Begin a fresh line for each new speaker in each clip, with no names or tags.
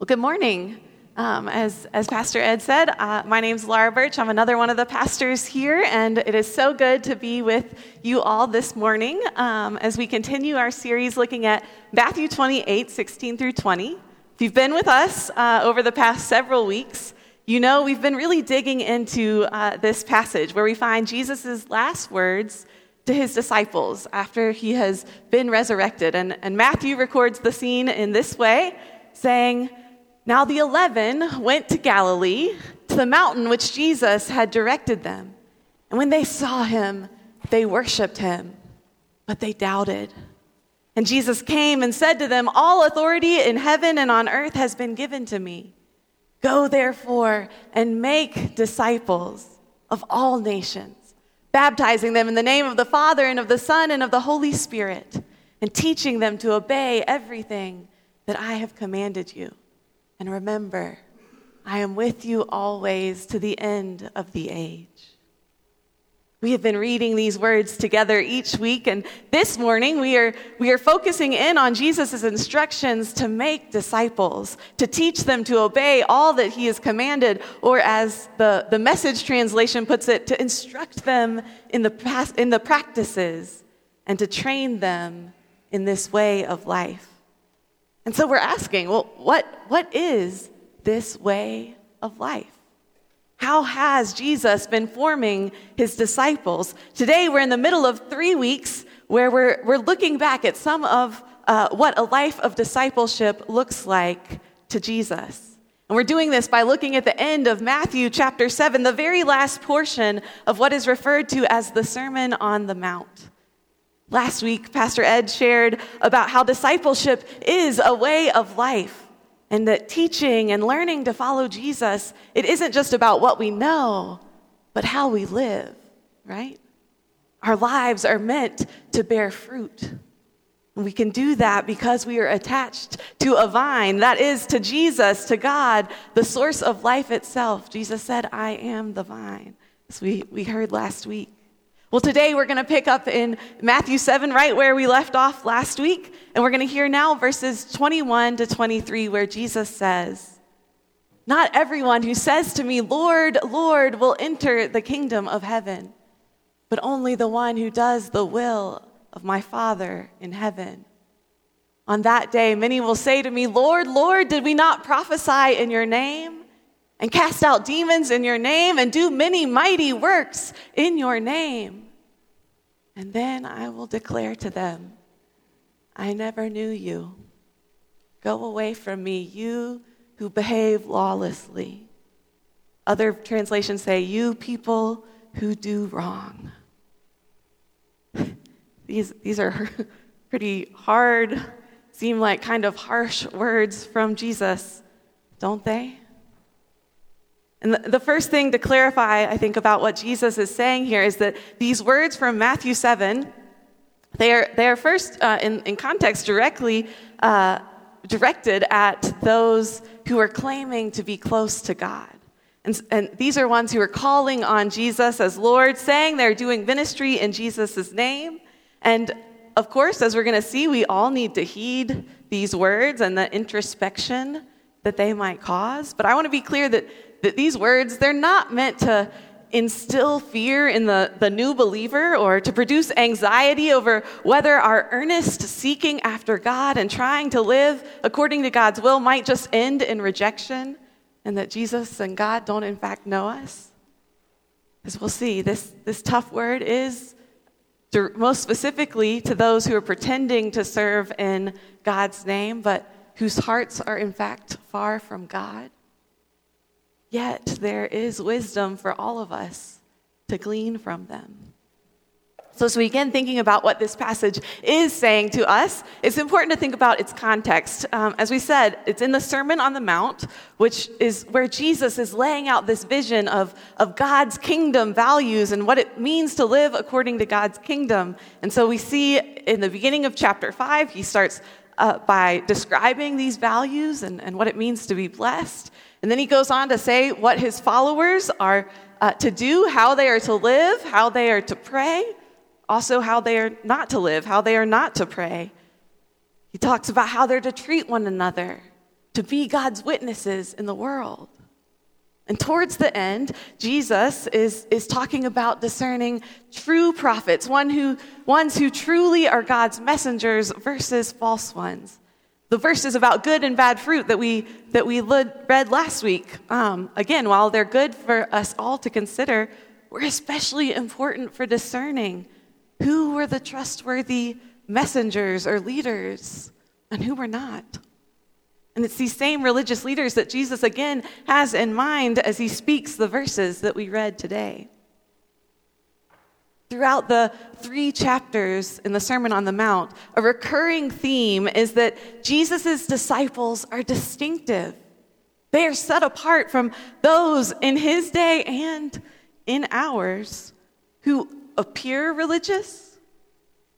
Well, good morning. Um, as, as Pastor Ed said, uh, my name's Laura Birch. I'm another one of the pastors here, and it is so good to be with you all this morning um, as we continue our series looking at Matthew 28 16 through 20. If you've been with us uh, over the past several weeks, you know we've been really digging into uh, this passage where we find Jesus' last words to his disciples after he has been resurrected. And, and Matthew records the scene in this way, saying, now the eleven went to Galilee, to the mountain which Jesus had directed them. And when they saw him, they worshiped him, but they doubted. And Jesus came and said to them, All authority in heaven and on earth has been given to me. Go therefore and make disciples of all nations, baptizing them in the name of the Father and of the Son and of the Holy Spirit, and teaching them to obey everything that I have commanded you. And remember, I am with you always to the end of the age. We have been reading these words together each week, and this morning we are, we are focusing in on Jesus' instructions to make disciples, to teach them to obey all that he has commanded, or as the, the message translation puts it, to instruct them in the, in the practices and to train them in this way of life. And so we're asking, well, what, what is this way of life? How has Jesus been forming his disciples? Today, we're in the middle of three weeks where we're, we're looking back at some of uh, what a life of discipleship looks like to Jesus. And we're doing this by looking at the end of Matthew chapter 7, the very last portion of what is referred to as the Sermon on the Mount. Last week, Pastor Ed shared about how discipleship is a way of life and that teaching and learning to follow Jesus, it isn't just about what we know, but how we live, right? Our lives are meant to bear fruit. We can do that because we are attached to a vine, that is, to Jesus, to God, the source of life itself. Jesus said, I am the vine, as we, we heard last week. Well, today we're going to pick up in Matthew 7, right where we left off last week. And we're going to hear now verses 21 to 23, where Jesus says, Not everyone who says to me, Lord, Lord, will enter the kingdom of heaven, but only the one who does the will of my Father in heaven. On that day, many will say to me, Lord, Lord, did we not prophesy in your name? And cast out demons in your name and do many mighty works in your name. And then I will declare to them, I never knew you. Go away from me, you who behave lawlessly. Other translations say, You people who do wrong. these, these are pretty hard, seem like kind of harsh words from Jesus, don't they? And the first thing to clarify, I think, about what Jesus is saying here is that these words from Matthew 7, they are, they are first, uh, in, in context, directly uh, directed at those who are claiming to be close to God. And, and these are ones who are calling on Jesus as Lord, saying they're doing ministry in Jesus' name. And of course, as we're going to see, we all need to heed these words and the introspection that they might cause. But I want to be clear that that these words, they're not meant to instill fear in the, the new believer or to produce anxiety over whether our earnest seeking after God and trying to live according to God's will might just end in rejection and that Jesus and God don't in fact know us. As we'll see, this, this tough word is to, most specifically to those who are pretending to serve in God's name, but whose hearts are in fact far from God. Yet there is wisdom for all of us to glean from them. So, as we begin thinking about what this passage is saying to us, it's important to think about its context. Um, as we said, it's in the Sermon on the Mount, which is where Jesus is laying out this vision of, of God's kingdom values and what it means to live according to God's kingdom. And so we see in the beginning of chapter 5, he starts uh, by describing these values and, and what it means to be blessed. And then he goes on to say what his followers are uh, to do, how they are to live, how they are to pray, also how they are not to live, how they are not to pray. He talks about how they're to treat one another, to be God's witnesses in the world. And towards the end, Jesus is, is talking about discerning true prophets, one who, ones who truly are God's messengers versus false ones. The verses about good and bad fruit that we, that we read last week, um, again, while they're good for us all to consider, were especially important for discerning who were the trustworthy messengers or leaders and who were not. And it's these same religious leaders that Jesus again has in mind as he speaks the verses that we read today. Throughout the three chapters in the Sermon on the Mount, a recurring theme is that Jesus' disciples are distinctive. They are set apart from those in his day and in ours who appear religious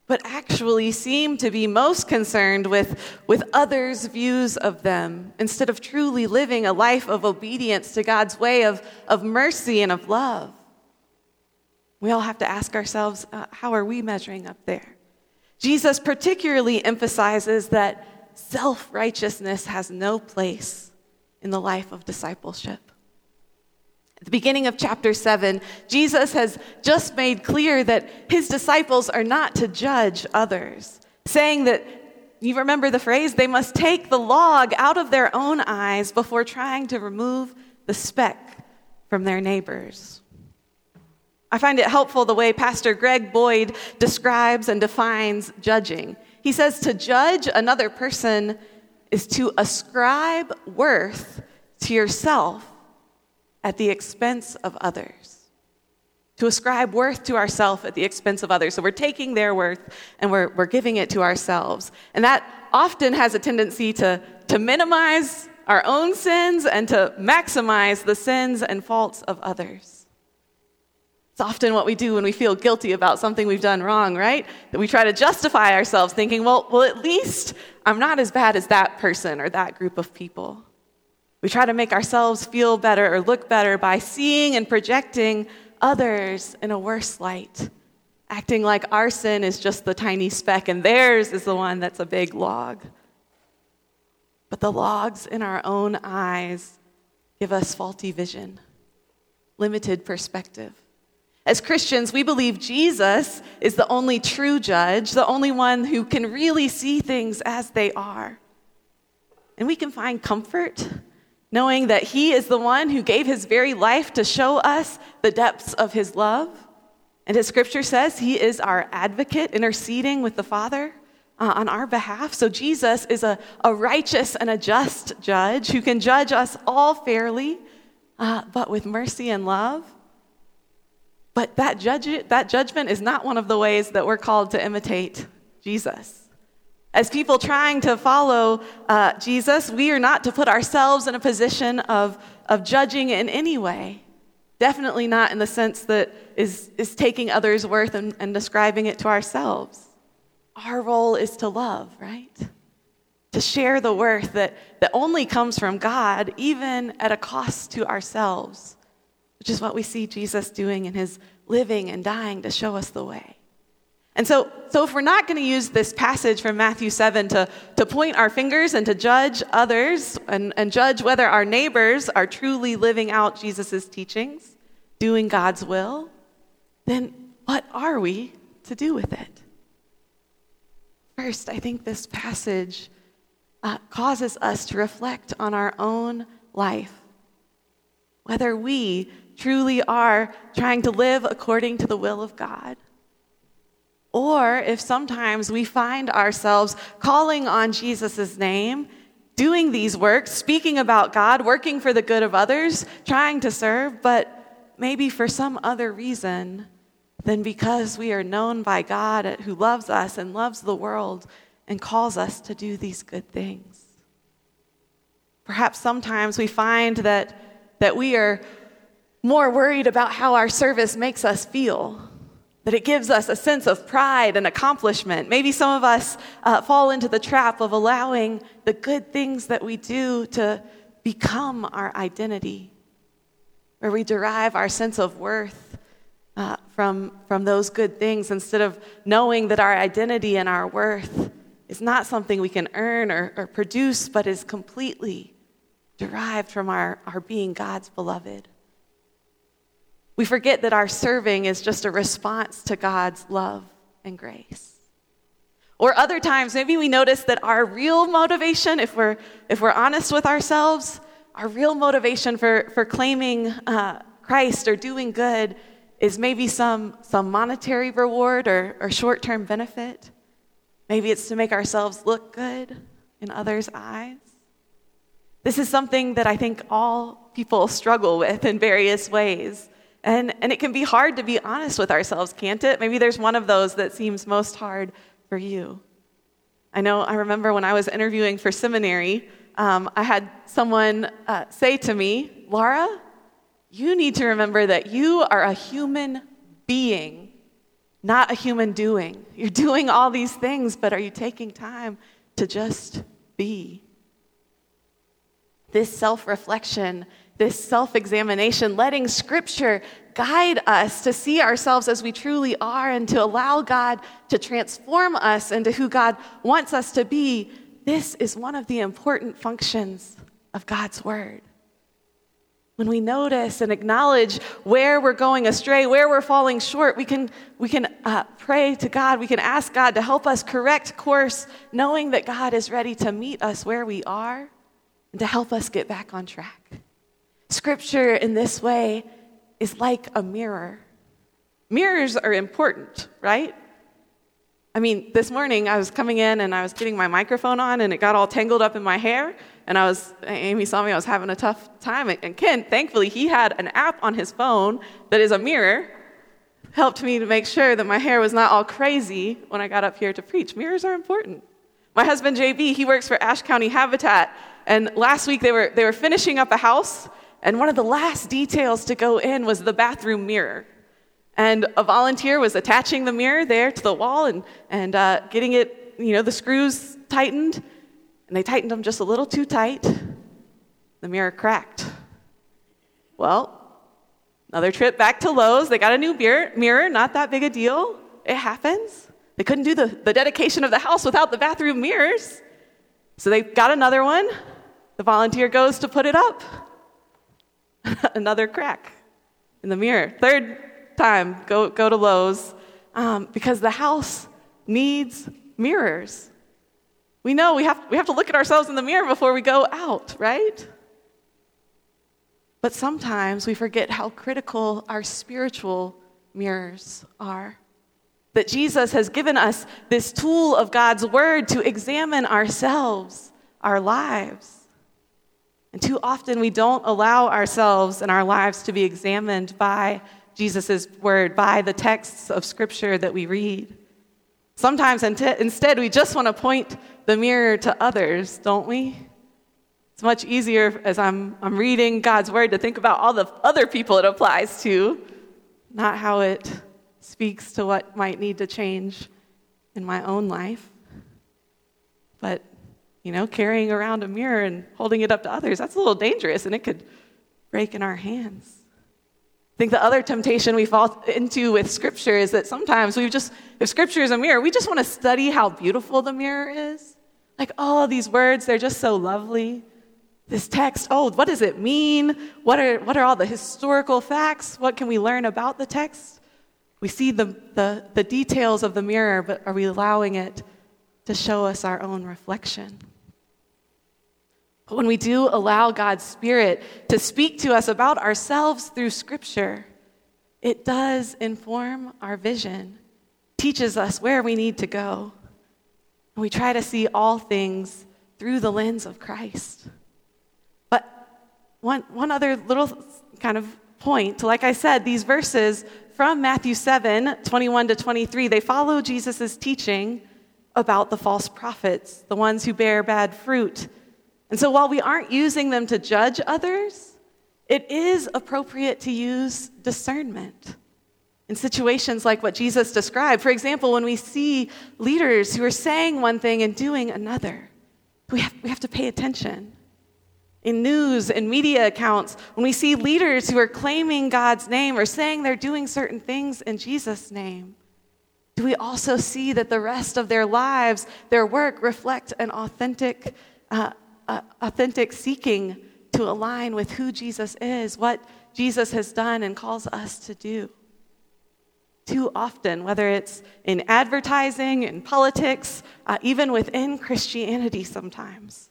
but actually seem to be most concerned with, with others' views of them instead of truly living a life of obedience to God's way of, of mercy and of love. We all have to ask ourselves uh, how are we measuring up there? Jesus particularly emphasizes that self righteousness has no place in the life of discipleship. At the beginning of chapter 7, Jesus has just made clear that his disciples are not to judge others, saying that, you remember the phrase, they must take the log out of their own eyes before trying to remove the speck from their neighbors. I find it helpful the way Pastor Greg Boyd describes and defines judging. He says to judge another person is to ascribe worth to yourself at the expense of others. To ascribe worth to ourselves at the expense of others. So we're taking their worth and we're, we're giving it to ourselves. And that often has a tendency to, to minimize our own sins and to maximize the sins and faults of others. It's often what we do when we feel guilty about something we've done wrong, right? That we try to justify ourselves thinking, well, well, at least I'm not as bad as that person or that group of people. We try to make ourselves feel better or look better by seeing and projecting others in a worse light, acting like our sin is just the tiny speck and theirs is the one that's a big log. But the logs in our own eyes give us faulty vision, limited perspective. As Christians, we believe Jesus is the only true judge, the only one who can really see things as they are. And we can find comfort knowing that He is the one who gave His very life to show us the depths of His love. And as Scripture says, He is our advocate interceding with the Father uh, on our behalf. So Jesus is a, a righteous and a just judge who can judge us all fairly, uh, but with mercy and love. But that, judge, that judgment is not one of the ways that we're called to imitate Jesus. As people trying to follow uh, Jesus, we are not to put ourselves in a position of, of judging in any way. Definitely not in the sense that is, is taking others' worth and, and describing it to ourselves. Our role is to love, right? To share the worth that, that only comes from God, even at a cost to ourselves, which is what we see Jesus doing in his living and dying to show us the way. And so, so if we're not going to use this passage from Matthew 7 to, to point our fingers and to judge others and, and judge whether our neighbors are truly living out Jesus' teachings, doing God's will, then what are we to do with it? First, I think this passage uh, causes us to reflect on our own life. Whether we truly are trying to live according to the will of God or if sometimes we find ourselves calling on Jesus' name, doing these works, speaking about God, working for the good of others, trying to serve, but maybe for some other reason than because we are known by God who loves us and loves the world and calls us to do these good things. Perhaps sometimes we find that, that we are more worried about how our service makes us feel that it gives us a sense of pride and accomplishment. Maybe some of us uh, fall into the trap of allowing the good things that we do to become our identity, where we derive our sense of worth uh, from, from those good things instead of knowing that our identity and our worth is not something we can earn or, or produce, but is completely derived from our, our being God's beloved. We forget that our serving is just a response to God's love and grace. Or other times, maybe we notice that our real motivation, if we're, if we're honest with ourselves, our real motivation for, for claiming uh, Christ or doing good is maybe some, some monetary reward or, or short term benefit. Maybe it's to make ourselves look good in others' eyes. This is something that I think all people struggle with in various ways. And, and it can be hard to be honest with ourselves, can't it? Maybe there's one of those that seems most hard for you. I know, I remember when I was interviewing for seminary, um, I had someone uh, say to me, Laura, you need to remember that you are a human being, not a human doing. You're doing all these things, but are you taking time to just be? This self reflection, this self examination, letting Scripture guide us to see ourselves as we truly are and to allow God to transform us into who God wants us to be, this is one of the important functions of God's Word. When we notice and acknowledge where we're going astray, where we're falling short, we can, we can uh, pray to God. We can ask God to help us correct course, knowing that God is ready to meet us where we are and to help us get back on track. Scripture in this way is like a mirror. Mirrors are important, right? I mean, this morning I was coming in and I was getting my microphone on and it got all tangled up in my hair. And I was, Amy saw me, I was having a tough time. And Ken, thankfully, he had an app on his phone that is a mirror, helped me to make sure that my hair was not all crazy when I got up here to preach. Mirrors are important. My husband, JB, he works for Ashe County Habitat. And last week they were, they were finishing up a house. And one of the last details to go in was the bathroom mirror. And a volunteer was attaching the mirror there to the wall and, and uh, getting it, you know, the screws tightened. And they tightened them just a little too tight. The mirror cracked. Well, another trip back to Lowe's. They got a new mirror, mirror not that big a deal. It happens. They couldn't do the, the dedication of the house without the bathroom mirrors. So they got another one. The volunteer goes to put it up. another crack in the mirror. Third time, go, go to Lowe's um, because the house needs mirrors. We know we have, we have to look at ourselves in the mirror before we go out, right? But sometimes we forget how critical our spiritual mirrors are. That Jesus has given us this tool of God's Word to examine ourselves, our lives. And too often we don't allow ourselves and our lives to be examined by Jesus' word, by the texts of scripture that we read. Sometimes instead we just want to point the mirror to others, don't we? It's much easier as I'm, I'm reading God's word to think about all the other people it applies to, not how it speaks to what might need to change in my own life. But you know, carrying around a mirror and holding it up to others, that's a little dangerous and it could break in our hands. I think the other temptation we fall into with Scripture is that sometimes we just, if Scripture is a mirror, we just want to study how beautiful the mirror is. Like, oh, these words, they're just so lovely. This text, oh, what does it mean? What are, what are all the historical facts? What can we learn about the text? We see the, the, the details of the mirror, but are we allowing it to show us our own reflection? But when we do allow God's Spirit to speak to us about ourselves through Scripture, it does inform our vision, teaches us where we need to go. And we try to see all things through the lens of Christ. But one, one other little kind of point, like I said, these verses from Matthew 7 21 to 23, they follow Jesus' teaching about the false prophets, the ones who bear bad fruit and so while we aren't using them to judge others, it is appropriate to use discernment in situations like what Jesus described. For example, when we see leaders who are saying one thing and doing another, we have, we have to pay attention. In news and media accounts, when we see leaders who are claiming God's name or saying they're doing certain things in Jesus' name, Do we also see that the rest of their lives, their work, reflect an authentic, uh, authentic seeking to align with who Jesus is, what Jesus has done and calls us to do? Too often, whether it's in advertising, in politics, uh, even within Christianity sometimes,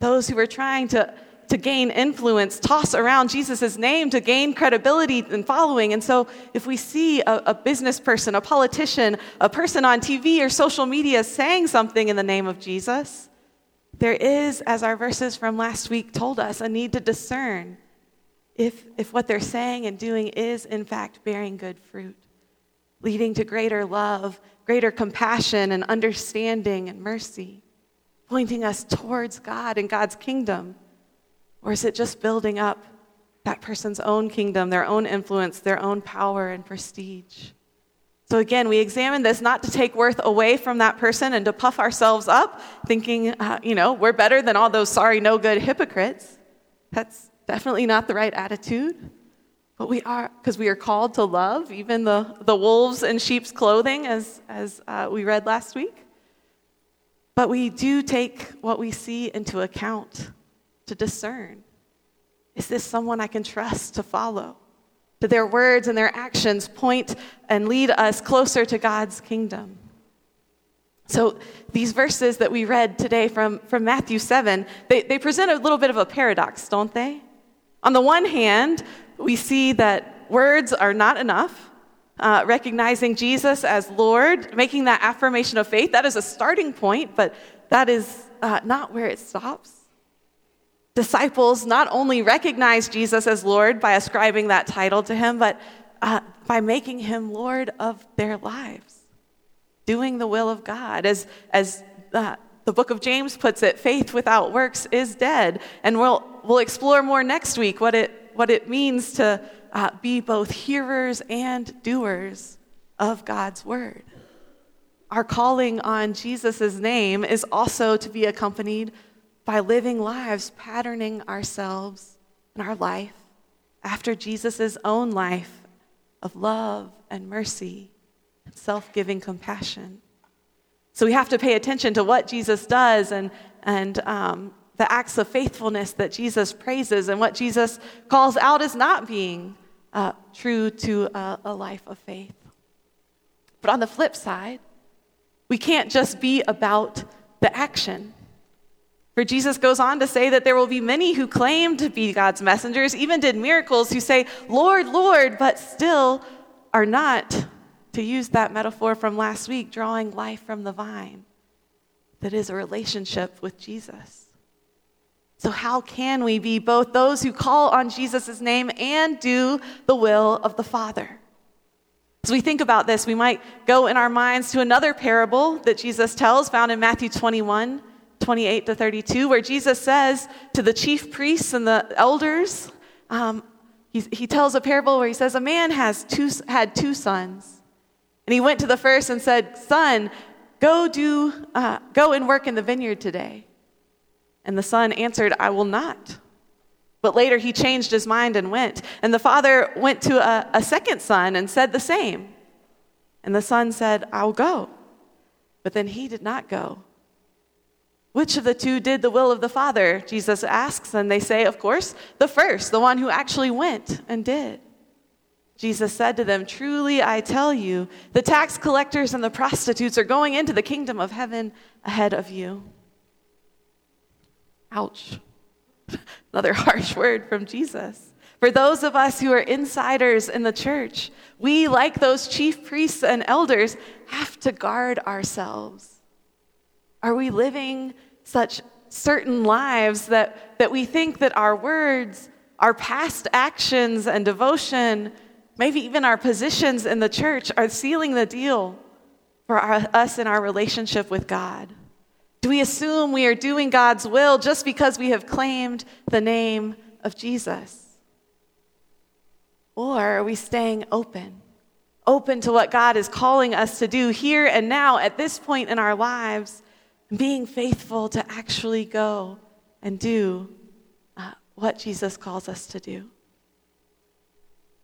those who are trying to to gain influence, toss around Jesus' name to gain credibility and following. And so, if we see a, a, business person, a politician, a person on TV or social media saying something in the name of Jesus, there is, as our verses from last week told us, a need to discern if, if what they're saying and doing is, in fact, bearing good fruit, leading to greater love, greater compassion and understanding and mercy, pointing us towards God and God's kingdom. Or is it just building up that person's own kingdom, their own influence, their own power and prestige? So again, we examine this not to take worth away from that person and to puff ourselves up, thinking, uh, you know, we're better than all those sorry, no good hypocrites. That's definitely not the right attitude. But we are, because we are called to love even the, the wolves in sheep's clothing, as, as uh, we read last week. But we do take what we see into account to discern is this someone I can trust to follow? Do their words and their actions point and lead us closer to God's kingdom? So, these verses that we read today from, from Matthew 7, they, they present a little bit of a paradox, don't they? On the one hand, we see that words are not enough. Uh, recognizing Jesus as Lord, making that affirmation of faith, that is a starting point, but that is uh, not where it stops. Disciples not only recognize Jesus as Lord by ascribing that title to him, but uh, by making him Lord of their lives, doing the will of God. As, as uh, the book of James puts it, faith without works is dead. And we'll, we'll explore more next week what it, what it means to uh, be both hearers and doers of God's word. Our calling on Jesus' name is also to be accompanied by living lives patterning ourselves and our life after Jesus' own life of love and mercy and self giving compassion. So we have to pay attention to what Jesus does and, and um, the acts of faithfulness that Jesus praises and what Jesus calls out as not being uh, true to a, a life of faith. But on the flip side, we can't just be about the action. For Jesus goes on to say that there will be many who claim to be God's messengers, even did miracles, who say, Lord, Lord, but still are not, to use that metaphor from last week, drawing life from the vine that is a relationship with Jesus. So, how can we be both those who call on Jesus' name and do the will of the Father? As we think about this, we might go in our minds to another parable that Jesus tells, found in Matthew 21 28 to 32, where Jesus says to the chief priests and the elders, um, he, he tells a parable where he says, A man has two, had two sons. And he went to the first and said, Son, go, do, uh, go and work in the vineyard today. And the son answered, I will not. But later he changed his mind and went. And the father went to a, a second son and said the same. And the son said, I'll go. But then he did not go. Which of the two did the will of the Father? Jesus asks, and they say, of course, the first, the one who actually went and did. Jesus said to them, Truly I tell you, the tax collectors and the prostitutes are going into the kingdom of heaven ahead of you. Ouch. Another harsh word from Jesus. For those of us who are insiders in the church, we, like those chief priests and elders, have to guard ourselves are we living such certain lives that, that we think that our words, our past actions and devotion, maybe even our positions in the church are sealing the deal for our, us in our relationship with God? Do we assume we are doing God's will just because we have claimed the name of Jesus? Or are we staying open? Open to what God is calling us to do here and now at this point in our lives being faithful to actually go and do uh, what Jesus calls us to do.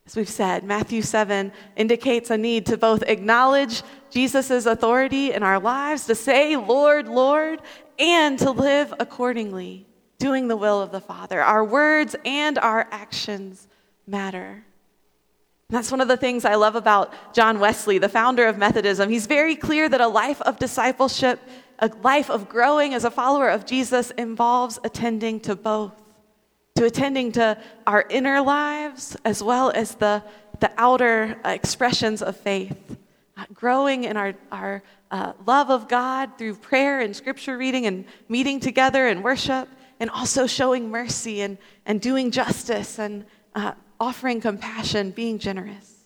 As we've said, Matthew 7 indicates a need to both acknowledge Jesus' authority in our lives, to say, Lord, Lord, and to live accordingly, doing the will of the Father. Our words and our actions matter. And that's one of the things I love about John Wesley, the founder of Methodism. He's very clear that a life of discipleship, a life of growing as a follower of Jesus, involves attending to both to attending to our inner lives as well as the, the outer expressions of faith. Uh, growing in our, our uh, love of God through prayer and scripture reading and meeting together and worship, and also showing mercy and, and doing justice and uh, offering compassion, being generous.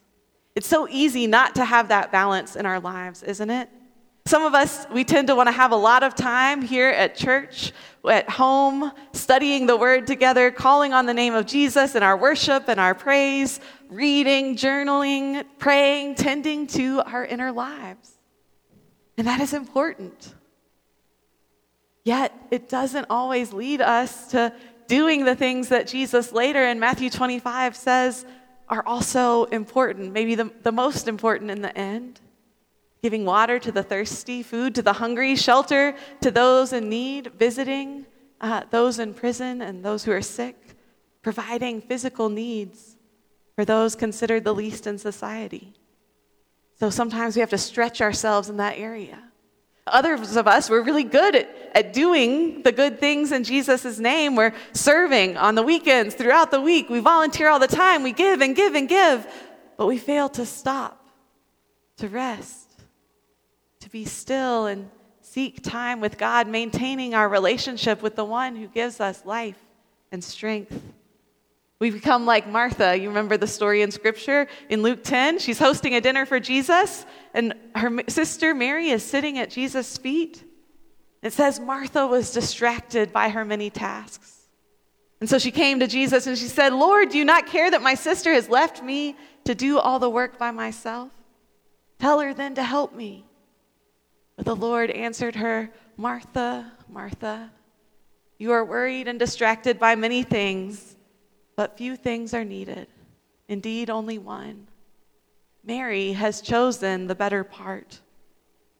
It's so easy not to have that balance in our lives, isn't it? Some of us, we tend to want to have a lot of time here at church, at home, studying the word together, calling on the name of Jesus in our worship and our praise, reading, journaling, praying, tending to our inner lives. And that is important. Yet, it doesn't always lead us to doing the things that Jesus later in Matthew 25 says are also important, maybe the, the most important in the end giving water to the thirsty, food to the hungry, shelter to those in need, visiting uh, those in prison and those who are sick, providing physical needs for those considered the least in society. So sometimes we have to stretch ourselves in that area. Others of us, we're really good at, at doing the good things in Jesus' name. We're serving on the weekends, throughout the week. We volunteer all the time. We give and give and give. But we fail to stop, to rest, to be still and seek time with God, maintaining our relationship with the one who gives us life and strength. We become like Martha. You remember the story in Scripture in Luke 10? She's hosting a dinner for Jesus, and her sister Mary is sitting at Jesus' feet. It says Martha was distracted by her many tasks. And so she came to Jesus and she said, Lord, do you not care that my sister has left me to do all the work by myself? Tell her then to help me. But the Lord answered her, Martha, Martha, you are worried and distracted by many things, but few things are needed. Indeed, only one. Mary has chosen the better part,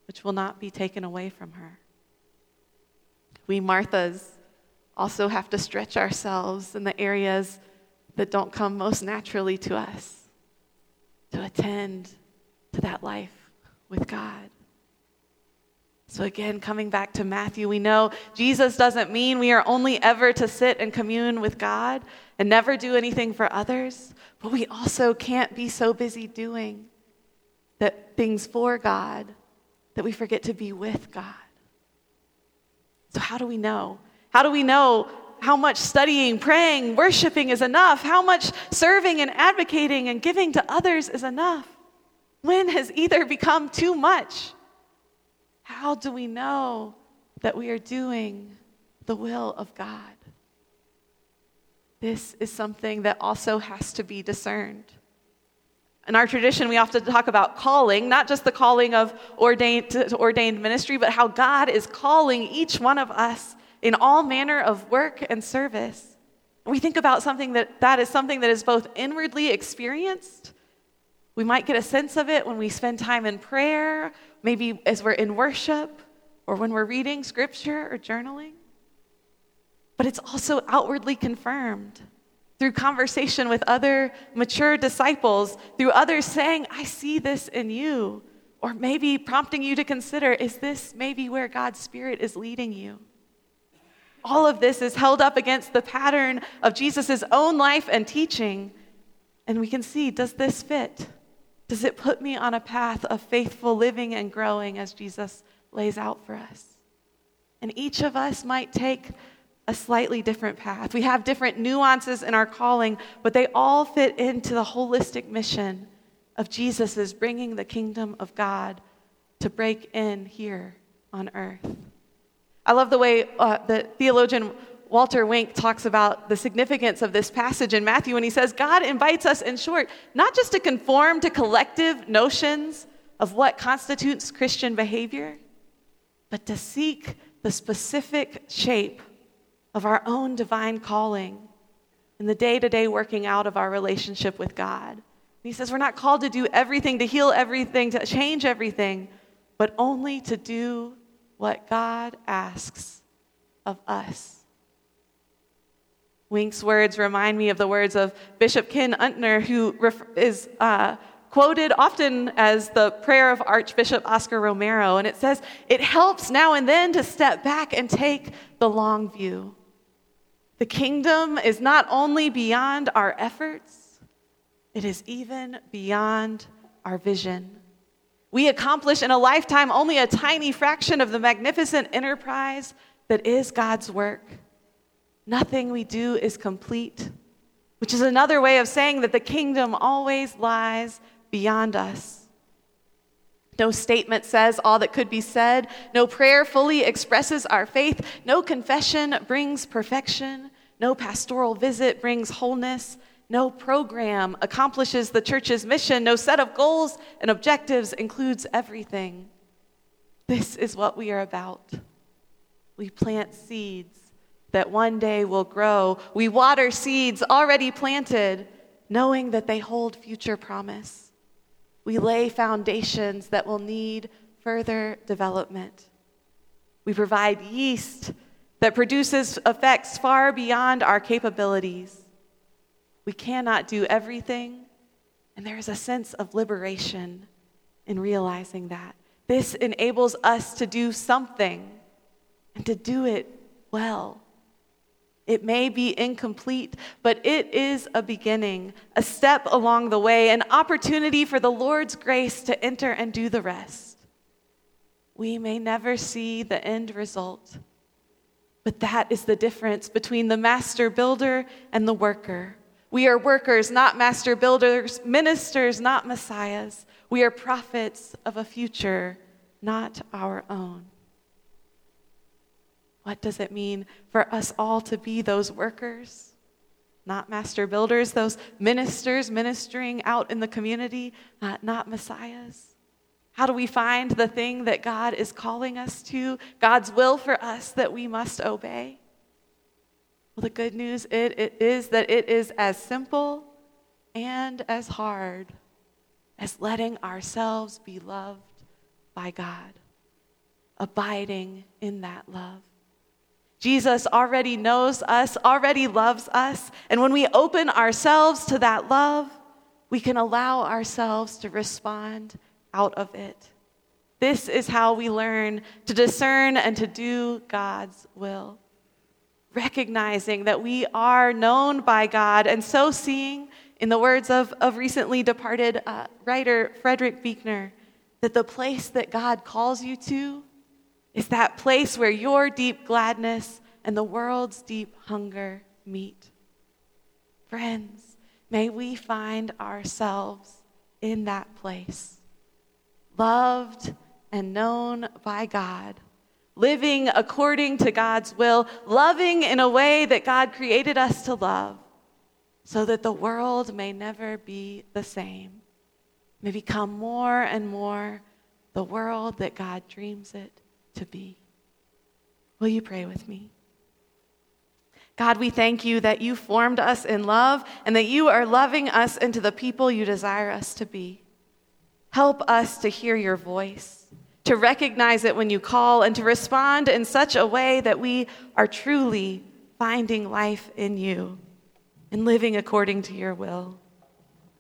which will not be taken away from her. We Marthas also have to stretch ourselves in the areas that don't come most naturally to us to attend to that life with God. So, again, coming back to Matthew, we know Jesus doesn't mean we are only ever to sit and commune with God and never do anything for others, but we also can't be so busy doing that things for God that we forget to be with God. So, how do we know? How do we know how much studying, praying, worshiping is enough? How much serving and advocating and giving to others is enough? When has either become too much? How do we know that we are doing the will of God? This is something that also has to be discerned. In our tradition, we often talk about calling, not just the calling of ordained, to ordained ministry, but how God is calling each one of us in all manner of work and service. We think about something that that is something that is both inwardly experienced. We might get a sense of it when we spend time in prayer maybe as we're in worship or when we're reading scripture or journaling. But it's also outwardly confirmed through conversation with other mature disciples, through others saying, I see this in you, or maybe prompting you to consider, is this maybe where God's Spirit is leading you? All of this is held up against the pattern of Jesus' own life and teaching. And we can see, does this fit? Does it put me on a path of faithful living and growing as Jesus lays out for us? And each of us might take a slightly different path. We have different nuances in our calling, but they all fit into the holistic mission of Jesus' bringing the kingdom of God to break in here on earth. I love the way uh, the theologian Walter Wink talks about the significance of this passage in Matthew when he says, God invites us, in short, not just to conform to collective notions of what constitutes Christian behavior, but to seek the specific shape of our own divine calling in the day to day working out of our relationship with God. he says we're not called to do everything, to heal everything, to change everything, but only to do what God asks of us. Wink's words remind me of the words of Bishop Ken Untener, who is uh, quoted often as the prayer of Archbishop Oscar Romero. And it says, It helps now and then to step back and take the long view. The kingdom is not only beyond our efforts, it is even beyond our vision. We accomplish in a lifetime only a tiny fraction of the magnificent enterprise that is God's work. Nothing we do is complete, which is another way of saying that the kingdom always lies beyond us. No statement says all that could be said. No prayer fully expresses our faith. No confession brings perfection. No pastoral visit brings wholeness. No program accomplishes the church's mission. No set of goals and objectives includes everything. This is what we are about. We plant seeds that one day will grow. We water seeds already planted, knowing that they hold future promise. We lay foundations that will need further development. We provide yeast that produces effects far beyond our capabilities. We cannot do everything, and there is a sense of liberation in realizing that. This enables us to do something and to do it well. It may be incomplete, but it is a beginning, a step along the way, an opportunity for the Lord's grace to enter and do the rest. We may never see the end result, but that is the difference between the master builder and the worker. We are workers, not master builders, ministers, not messiahs. We are prophets of a future, not our own. What does it mean for us all to be those workers? Not master builders, those ministers ministering out in the community, uh, not messiahs. How do we find the thing that God is calling us to, God's will for us that we must obey? Well, the good news it, it is that it is as simple and as hard as letting ourselves be loved by God, abiding in that love. Jesus already knows us, already loves us. And when we open ourselves to that love, we can allow ourselves to respond out of it. This is how we learn to discern and to do God's will. Recognizing that we are known by God, and so seeing, in the words of, of recently departed uh, writer Frederick Buechner, that the place that God calls you to is that place where your deep gladness and the world's deep hunger meet. Friends, may we find ourselves in that place, loved and known by God, living according to God's will, loving in a way that God created us to love, so that the world may never be the same, may become more and more the world that God dreams it to be. Will you pray with me? God, we thank you that you formed us in love and that you are loving us into the people you desire us to be. Help us to hear your voice, to recognize it when you call, and to respond in such a way that we are truly finding life in you and living according to your will.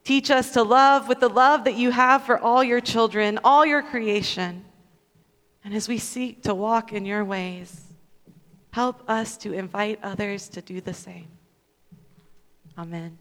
Teach us to love with the love that you have for all your children, all your creation. And as we seek to walk in your ways, help us to invite others to do the same. Amen.